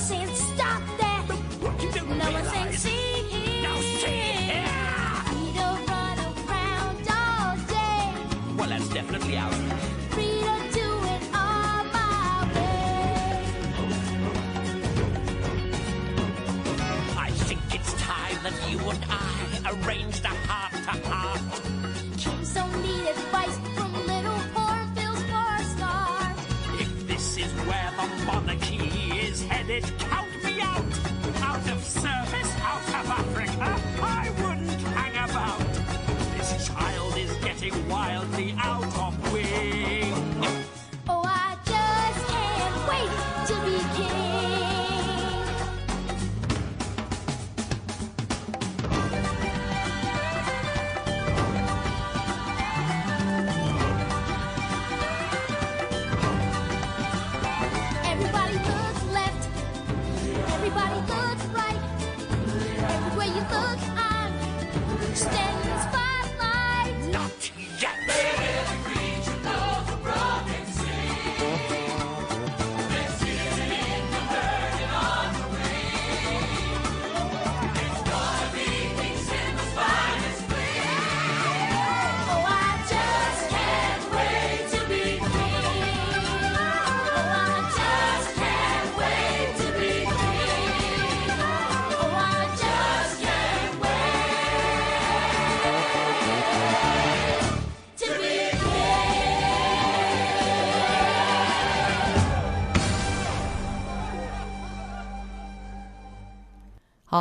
scenes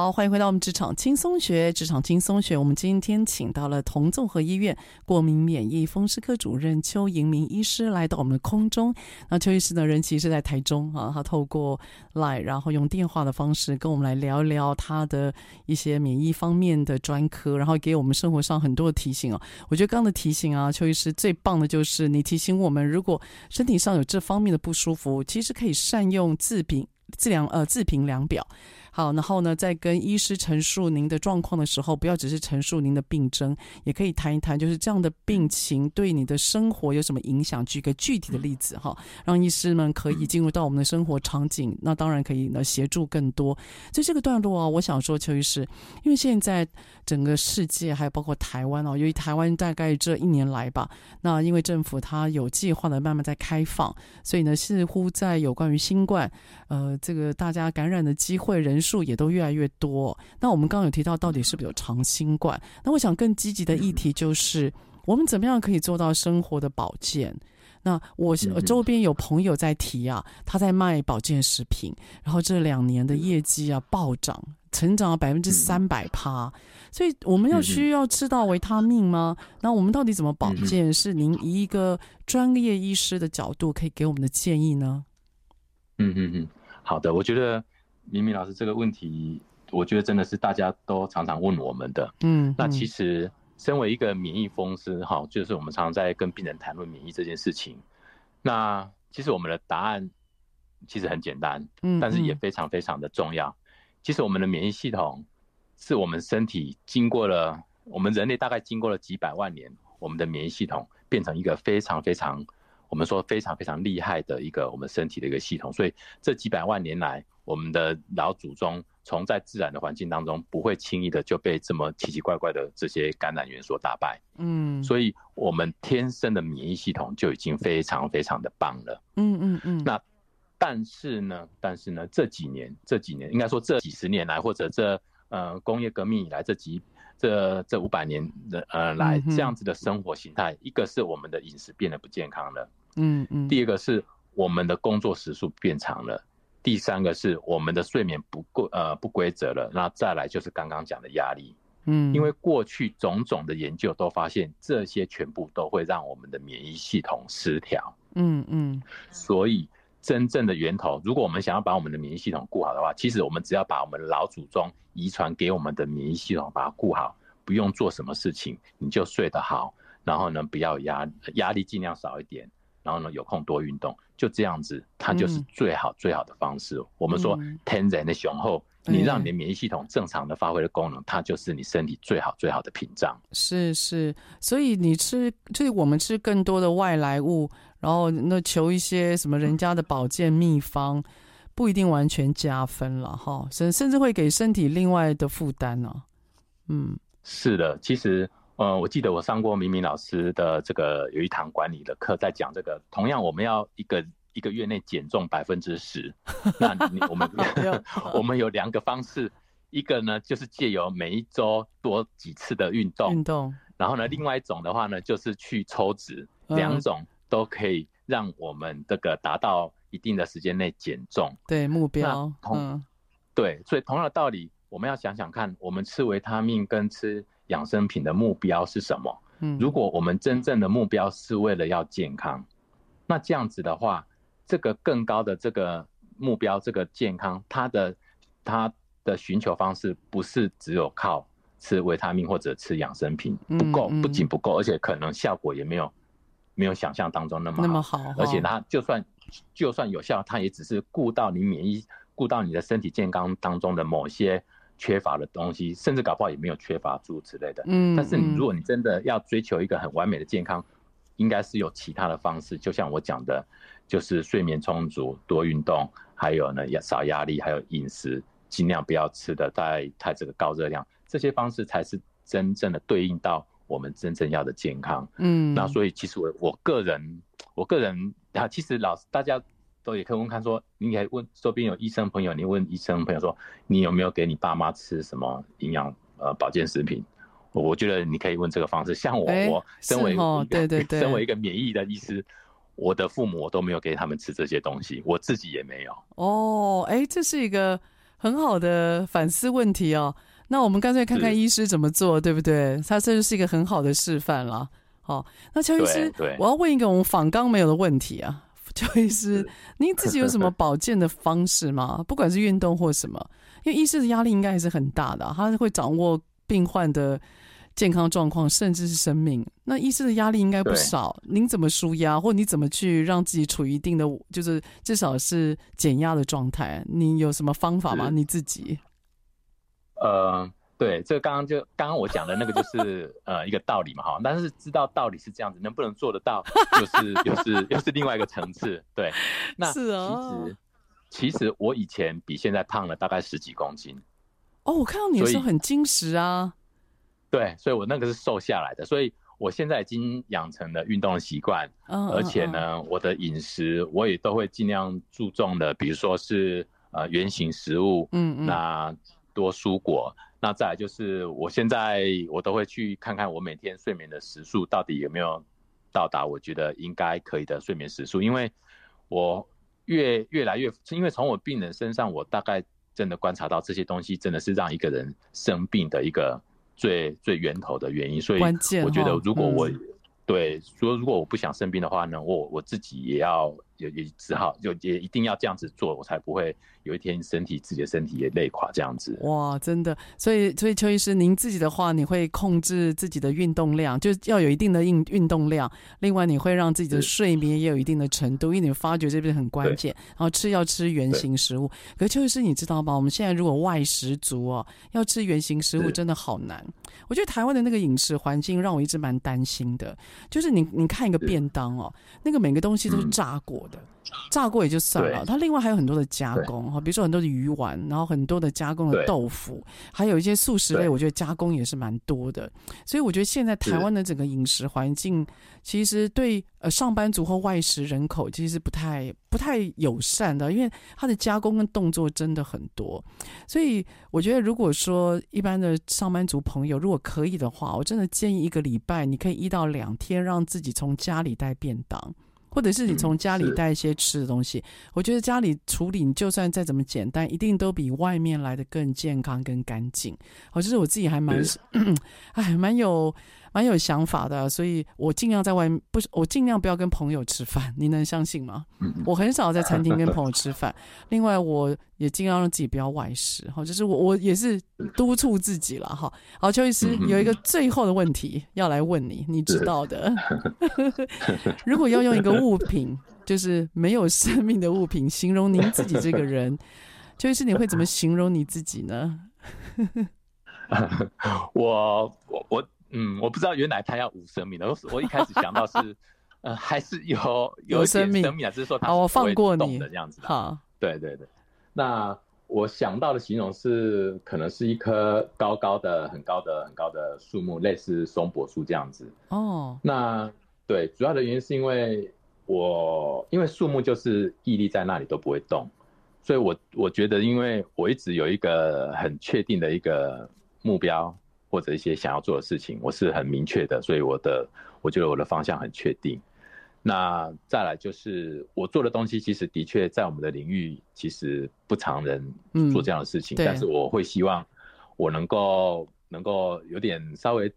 好，欢迎回到我们职场轻松学。职场轻松学，我们今天请到了同综合医院过敏免疫风湿科主任邱盈明医师来到我们的空中。那邱医师呢，人其实是在台中啊，他透过 Line，然后用电话的方式跟我们来聊一聊他的一些免疫方面的专科，然后给我们生活上很多的提醒哦。我觉得刚刚的提醒啊，邱医师最棒的就是你提醒我们，如果身体上有这方面的不舒服，其实可以善用自评自量呃自评量表。好，然后呢，在跟医师陈述您的状况的时候，不要只是陈述您的病症，也可以谈一谈，就是这样的病情对你的生活有什么影响？举个具体的例子哈，让医师们可以进入到我们的生活场景，那当然可以呢协助更多。所以这个段落啊，我想说，邱医师，因为现在整个世界还有包括台湾哦，由于台湾大概这一年来吧，那因为政府它有计划的慢慢在开放，所以呢，似乎在有关于新冠，呃，这个大家感染的机会人数。数也都越来越多。那我们刚刚有提到，到底是不是有长新冠？那我想更积极的议题就是，我们怎么样可以做到生活的保健？那我周边有朋友在提啊，他在卖保健食品，然后这两年的业绩啊暴涨，成长了百分之三百趴。所以我们要需要吃到维他命吗？那我们到底怎么保健？是您以一个专业医师的角度可以给我们的建议呢？嗯嗯嗯，好的，我觉得。明明老师这个问题，我觉得真的是大家都常常问我们的。嗯，那其实身为一个免疫风湿，哈，就是我们常常在跟病人谈论免疫这件事情。那其实我们的答案其实很简单，嗯，但是也非常非常的重要。其实我们的免疫系统是我们身体经过了，我们人类大概经过了几百万年，我们的免疫系统变成一个非常非常，我们说非常非常厉害的一个我们身体的一个系统。所以这几百万年来，我们的老祖宗从在自然的环境当中，不会轻易的就被这么奇奇怪怪的这些感染源所打败。嗯，所以我们天生的免疫系统就已经非常非常的棒了。嗯嗯嗯。那。但是呢，但是呢，这几年，这几年应该说这几十年来，或者这呃工业革命以来这几这这五百年的呃来这样子的生活形态，一个是我们的饮食变得不健康了，嗯嗯，第二个是我们的工作时数变长了，第三个是我们的睡眠不规呃不规则了，那再来就是刚刚讲的压力，嗯，因为过去种种的研究都发现，这些全部都会让我们的免疫系统失调，嗯嗯，所以。真正的源头，如果我们想要把我们的免疫系统顾好的话，其实我们只要把我们老祖宗遗传给我们的免疫系统把它顾好，不用做什么事情，你就睡得好，然后呢，不要压压力尽量少一点，然后呢，有空多运动，就这样子，它就是最好最好的方式。嗯、我们说天然的雄厚，你让你的免疫系统正常的发挥的功能，它就是你身体最好最好的屏障。是是，所以你吃，就是我们吃更多的外来物。然后那求一些什么人家的保健秘方，不一定完全加分了哈，甚甚至会给身体另外的负担呢。嗯，是的，其实呃，我记得我上过明明老师的这个有一堂管理的课，在讲这个，同样我们要一个一个月内减重百分之十，[LAUGHS] 那你我们 [LAUGHS] 我们有两个方式，一个呢就是借由每一周多几次的运动，运动，然后呢，另外一种的话呢就是去抽脂，两种。嗯都可以让我们这个达到一定的时间内减重，对目标。同、嗯、对，所以同样的道理，我们要想想看，我们吃维他命跟吃养生品的目标是什么？嗯，如果我们真正的目标是为了要健康，那这样子的话，这个更高的这个目标，这个健康，它的它的寻求方式不是只有靠吃维他命或者吃养生品，不够，不仅不够，而且可能效果也没有。没有想象当中那么好，那么好，而且它就算就算有效，它也只是顾到你免疫，顾到你的身体健康当中的某些缺乏的东西，甚至搞不好也没有缺乏诸如此类的。嗯，但是你如果你真的要追求一个很完美的健康，应该是有其他的方式，就像我讲的，就是睡眠充足、多运动，还有呢少压力，还有饮食尽量不要吃的太太这个高热量，这些方式才是真正的对应到。我们真正要的健康，嗯，那所以其实我我个人，我个人啊，其实老师大家都也可以问看说，你可以问周边有医生朋友，你问医生朋友说，你有没有给你爸妈吃什么营养呃保健食品？我觉得你可以问这个方式。像我，欸、我身为对对对，身为一个免疫的医师，我的父母我都没有给他们吃这些东西，我自己也没有。哦，哎、欸，这是一个很好的反思问题哦。那我们干脆看看医师怎么做，对不对？他这就是一个很好的示范了。好，那邱医师，我要问一个我们仿纲没有的问题啊。[LAUGHS] 邱医师，您自己有什么保健的方式吗？[LAUGHS] 不管是运动或什么，因为医师的压力应该还是很大的，他会掌握病患的健康状况，甚至是生命。那医师的压力应该不少，您怎么舒压，或你怎么去让自己处于一定的，就是至少是减压的状态？你有什么方法吗？你自己？呃，对，这个刚刚就刚刚我讲的那个就是呃一个道理嘛哈，但是知道道理是这样子，能不能做得到，就是又是又是另外一个层次。对，那其实、哦、其实我以前比现在胖了大概十几公斤。哦，我看到你的时候很精实啊。对，所以我那个是瘦下来的，所以我现在已经养成了运动的习惯，嗯、而且呢，嗯、我的饮食我也都会尽量注重的，比如说是呃原形食物，嗯嗯，那。多蔬果，那再来就是，我现在我都会去看看我每天睡眠的时数到底有没有到达我觉得应该可以的睡眠时数，因为我越越来越，因为从我病人身上，我大概真的观察到这些东西真的是让一个人生病的一个最最源头的原因，所以我觉得如果我对说如果我不想生病的话呢，我我自己也要也也只好就也一定要这样子做，我才不会有一天身体自己的身体也累垮这样子。哇，真的，所以所以邱医师，您自己的话，你会控制自己的运动量，就要有一定的运运动量。另外，你会让自己的睡眠也有一定的程度，因为你发觉这边很关键。然后吃要吃原型食物。可是邱医师，你知道吗？我们现在如果外食族哦，要吃原型食物真的好难。我觉得台湾的那个饮食环境让我一直蛮担心的，就是你你看一个便当哦，那个每个东西都是炸过的，炸过也就算了，它另外还有很多的加工哈，比如说很多的鱼丸，然后很多的加工的豆腐，还有一些素食类，我觉得加工也是蛮多的，所以我觉得现在台湾的整个饮食环境其实对呃上班族或外食人口其实不太不太友善的，因为它的加工跟动作真的很多，所以我觉得如果说一般的上班族朋友如果可以的话，我真的建议一个礼拜你可以一到两天让自己从家里带便当。或者是你从家里带一些吃的东西，我觉得家里处理，你就算再怎么简单，一定都比外面来的更健康、更干净。好，就是我自己还蛮，[CLEARS THROAT] 哎，蛮有蛮有想法的，所以我尽量在外面，不是我尽量不要跟朋友吃饭，你能相信吗？我很少在餐厅跟朋友吃饭。[LAUGHS] 另外，我也尽量让自己不要外食。好，就是我我也是督促自己了。哈，好，邱医师有一个最后的问题要来问你，你知道的，如果要用一个物品，就是没有生命的物品，形容您自己这个人，[LAUGHS] 邱医师，你会怎么形容你自己呢？我 [LAUGHS] 我我。嗯，我不知道原来他要无生命的，我我一开始想到是，[LAUGHS] 呃，还是有有生命，生命啊，只是说他是不会动的，我放过你的这样子的。好，对对对。那我想到的形容是，可能是一棵高高的、很高的、很高的树木，类似松柏树这样子。哦。那对，主要的原因是因为我因为树木就是屹立在那里都不会动，所以我我觉得，因为我一直有一个很确定的一个目标。或者一些想要做的事情，我是很明确的，所以我的我觉得我的方向很确定。那再来就是我做的东西，其实的确在我们的领域其实不常人做这样的事情，嗯、但是我会希望我能够能够有点稍微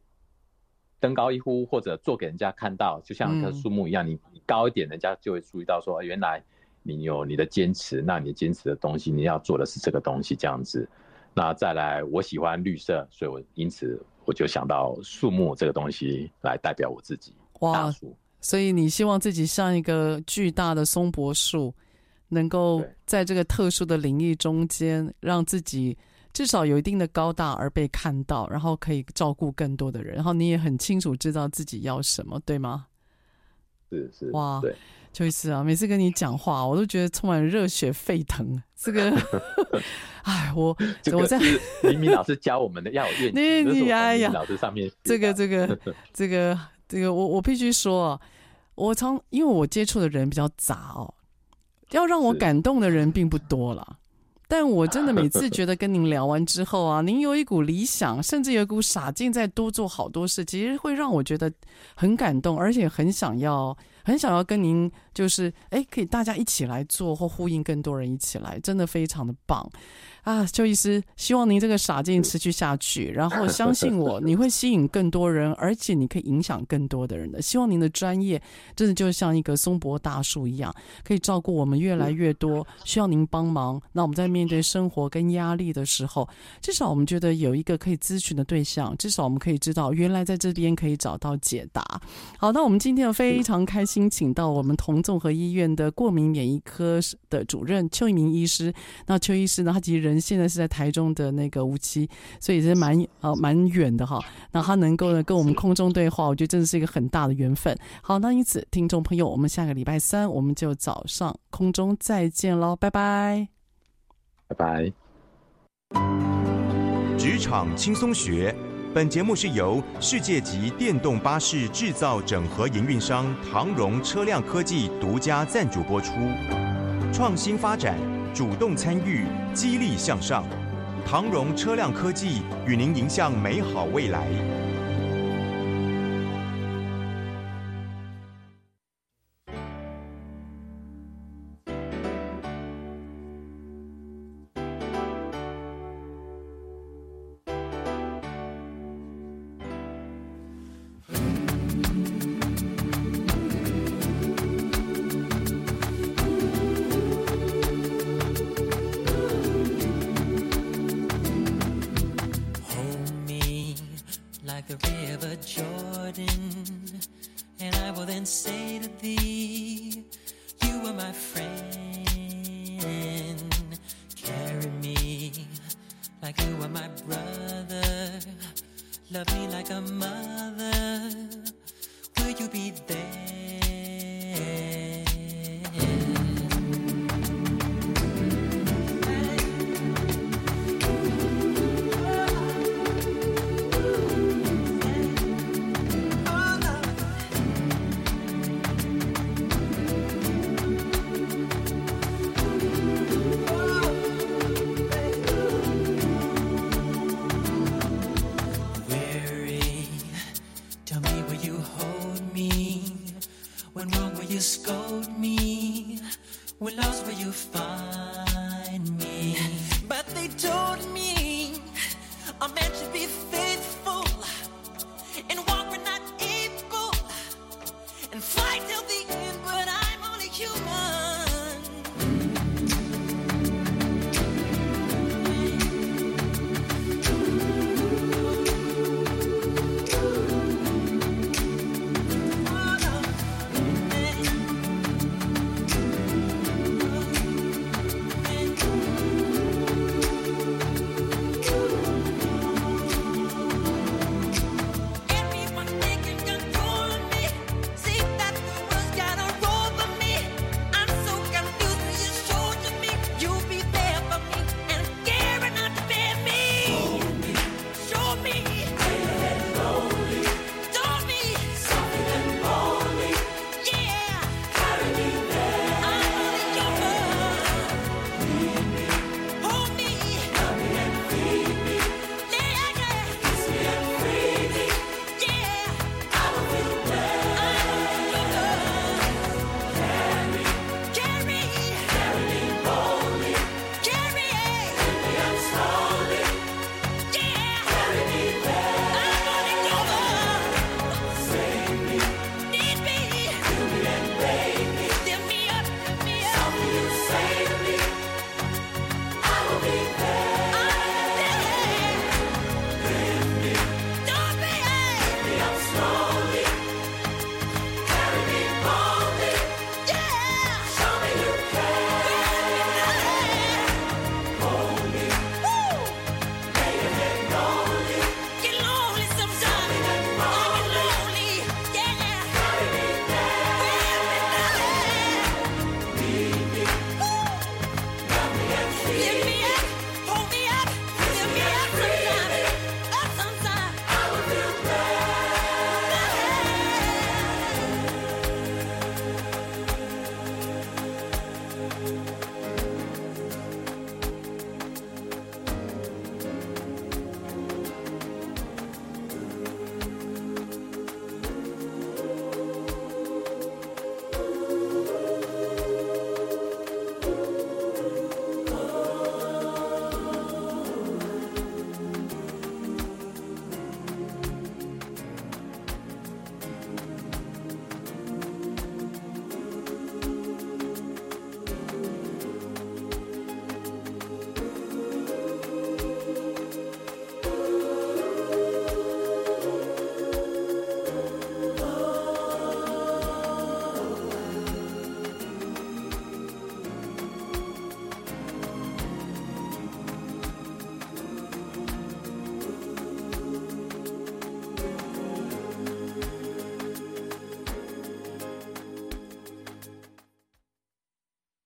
登高一呼，或者做给人家看到，就像一棵树木一样，你高一点，人家就会注意到说，原来你有你的坚持，那你坚持的东西，你要做的是这个东西，这样子。那再来，我喜欢绿色，所以我因此我就想到树木这个东西来代表我自己。哇，所以你希望自己像一个巨大的松柏树，能够在这个特殊的领域中间，让自己至少有一定的高大而被看到，然后可以照顾更多的人。然后你也很清楚知道自己要什么，对吗？是是。哇，对。邱医师啊，每次跟你讲话，我都觉得充满热血沸腾。这个，[LAUGHS] 哎，我我在明明老师教我们的要有愿景，[LAUGHS] 你哎呀，老师上面这个这个 [LAUGHS] 这个这个，我我必须说，我从因为我接触的人比较杂哦，要让我感动的人并不多了。但我真的每次觉得跟您聊完之后啊，您有一股理想，甚至有一股傻劲，在多做好多事，其实会让我觉得很感动，而且很想要。很想要跟您，就是哎，可以大家一起来做，或呼应更多人一起来，真的非常的棒。啊，邱医师，希望您这个傻劲持续下去，然后 [LAUGHS] 相信我，你会吸引更多人，而且你可以影响更多的人的。希望您的专业真的就像一个松柏大树一样，可以照顾我们越来越多需要您帮忙。那我们在面对生活跟压力的时候，至少我们觉得有一个可以咨询的对象，至少我们可以知道原来在这边可以找到解答。好，那我们今天非常开心，请到我们同综合医院的过敏免疫科的主任邱一鸣医师。那邱医师呢，他其实人。现在是在台中的那个无期，所以是蛮呃蛮远的哈。那他能够呢跟我们空中对话，我觉得真的是一个很大的缘分。好，那因此听众朋友，我们下个礼拜三我们就早上空中再见喽，拜拜，拜拜。职场轻松学，本节目是由世界级电动巴士制造整合营运商唐荣车辆科技独家赞助播出，创新发展。主动参与，激励向上。唐荣车辆科技与您迎向美好未来。